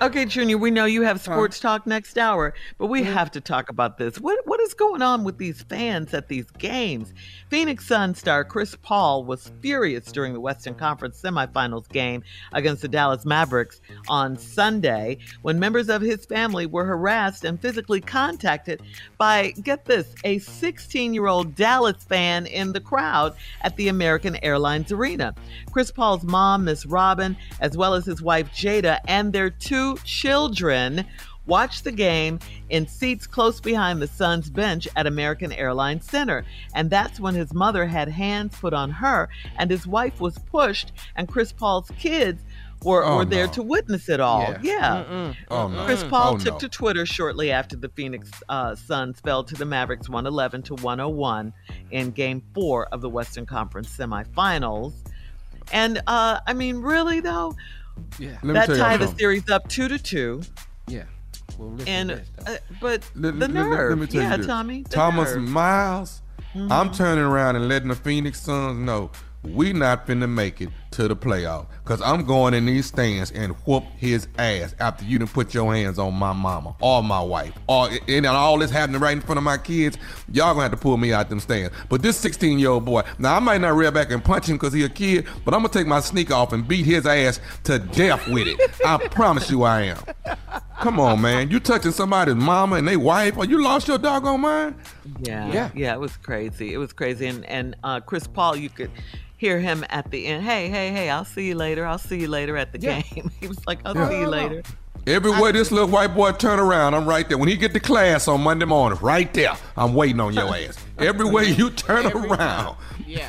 Okay, Junior, we know you have sports talk next hour, but we Mm-hmm. have to talk about this. What what is going on with these fans at these games? Phoenix Sun star Chris Paul was furious during the Western Conference semifinals game against the Dallas Mavericks on Sunday when members of his family were harassed and physically contacted by get this, a 16-year-old Dallas fan in the crowd at the American Airlines Arena. Chris Paul's mom, Miss Robin, as well as his wife Jada and their two children watched the game in seats close behind the Suns bench at American Airlines Center. And that's when his mother had hands put on her and his wife was pushed and Chris Paul's kids were, Oh, were there no. to witness it all. Yeah. Yeah. Oh, no. Chris Paul Oh, took no. to Twitter shortly after the Phoenix uh, Suns fell to the Mavericks 111 to 101 in game four of the Western Conference semifinals. And uh, I mean, really though, Yeah. Let me that tell y'all tied the something. series up two to two. Yeah. Well, listen And to this, though. uh, but Let- the let- let- nerve, let me tell yeah, you this. Tommy, the Thomas nerve. Miles, Mm-hmm. I'm turning around and letting the Phoenix Suns know we not finna make it to the playoff. Cause I'm going in these stands and whoop his ass after you done put your hands on my mama or my wife. Or and all this happening right in front of my kids, y'all gonna have to pull me out them stands. But this 16 year old boy, now I might not rear back and punch him because he a kid, but I'm gonna take my sneaker off and beat his ass to death with it. I promise you I am. Come on, man. You touching somebody's mama and they wife, or you lost your doggone mind? Yeah, Yeah. yeah, it was crazy. It was crazy, and and uh, Chris Paul, you could hear him at the end. Hey, hey, hey! I'll see you later. I'll see you later at the Yeah. game. he was like, I'll Yeah. see you later. Everywhere this little white boy turn around, I'm right there. When he get to class on Monday morning, right there, I'm waiting on your ass. Everywhere you turn around. Yeah,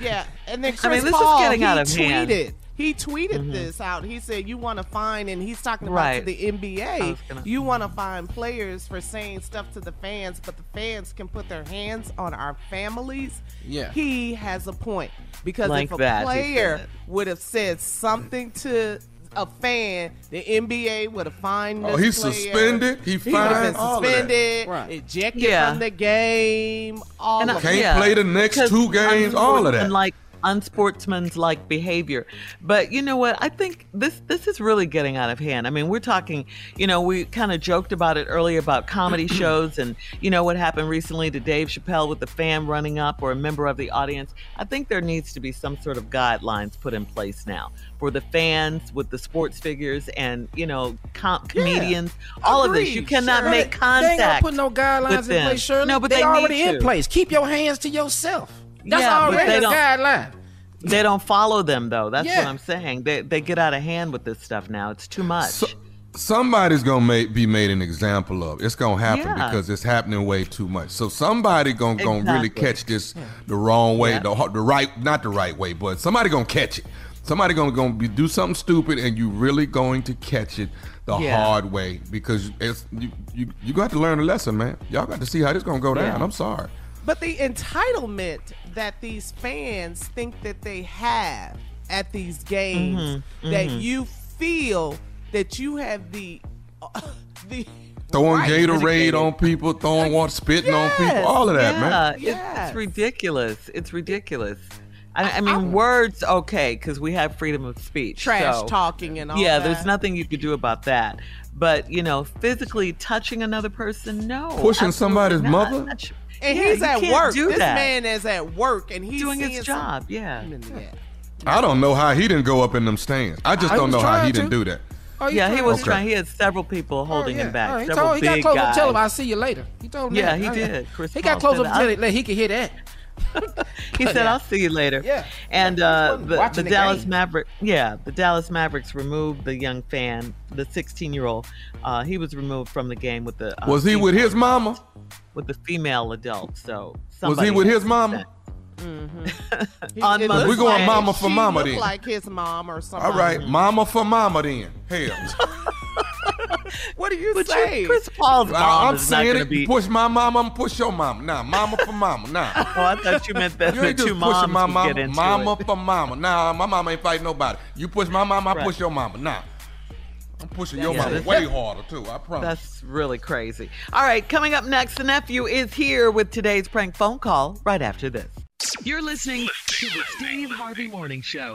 yeah. And then Chris I mean, this is Paul, getting he out of tweeted. hand. He tweeted Mhm. this out. He said, "You want to find," and he's talking about Right. to the NBA. gonna- You want to find players for saying stuff to the fans, but the fans can put their hands on our families. Yeah. he has a point because Like if a that, player would have said something to a fan, the NBA would have fined. Oh, this he's player. suspended, he He would have fined, been all of that. suspended, Right. ejected Yeah. from the game. All And I- of Can't yeah, play the next because, two I games, mean, all of and that. Like unsportsmanlike behavior. But you know what? I think this this is really getting out of hand. I mean, we're talking, you know, we kind of joked about it earlier about comedy shows and you know what happened recently to Dave Chappelle with the fan running up or a member of the audience. I think there needs to be some sort of guidelines put in place now for the fans with the sports figures and you know com- comedians all of this you cannot Shirley, make contact They ain't put no guidelines in place, Shirley. no but they, they, already need in to. place. Keep your hands to yourself. That's Yeah, already they a don't- guideline. they don't follow them though that's what i'm saying they, they get out of hand with this stuff now it's too much So, somebody's gonna make, be made an example of. It's gonna happen Yeah. because it's happening way too much. So somebody gonna gonna really catch this the wrong way, Yeah. the the right, not the right way, but somebody gonna catch it. Somebody gonna gonna be, do something stupid, and you really going to catch it the Yeah. hard way because it's you you you got to learn a lesson, man. Y'all got to see how this gonna go down. Yeah. I'm sorry. But the entitlement that these fans think that they have at these games, Mm-hmm, that you feel that you have the the Throwing right- Gatorade on people, throwing water, spitting on people, all of that, yeah, man. it's- Yes. it's ridiculous it's ridiculous i, I mean words okay because we have freedom of speech trash so- talking and all yeah that. there's nothing you could do about that but you know physically touching another person no Pushing somebody's not. mother? That's- And yeah, he's at work. this that. man is at work and he's doing his job yeah Yeah. I don't know how he didn't go up in them stands. I just I don't know how he trying didn't do that. Oh, yeah, he was Okay. trying. He had several people oh, holding oh, yeah. him back. Oh, he, several told, he got big close guys. to tell him, I'll see you later. He told him Yeah, that. he Oh, did. Chris he got close up to tell him, he could hear that. He said, "I'll see you later." Yeah. And uh, the, the the Dallas game. Maverick, yeah, the Dallas Mavericks removed the young fan, the 16 year old. Uh, he was removed from the game with the. Uh, Was he with his mama? With the female adult. So. Was he with his to mama? He- On it Mother's looks going Day. mama for she mama then. like his mom or something. All right, mama for mama then. Hell, What do you But say? you, Chris Paul's mom I- I'm is not going to it. be. Push my mama, I'm push your mama. Nah, mama for mama. Nah. Oh, I thought you meant that You the ain't two just moms pushing my would mama, get into mama it. for mama. Nah, my mama ain't fighting nobody. You push my mama, I Right. push your mama. Nah, I'm pushing your Yeah, mama way harder too. I promise. That's really crazy. All right, coming up next, the nephew is here with today's prank phone call right after this. You're listening to the Steve Harvey Morning Show.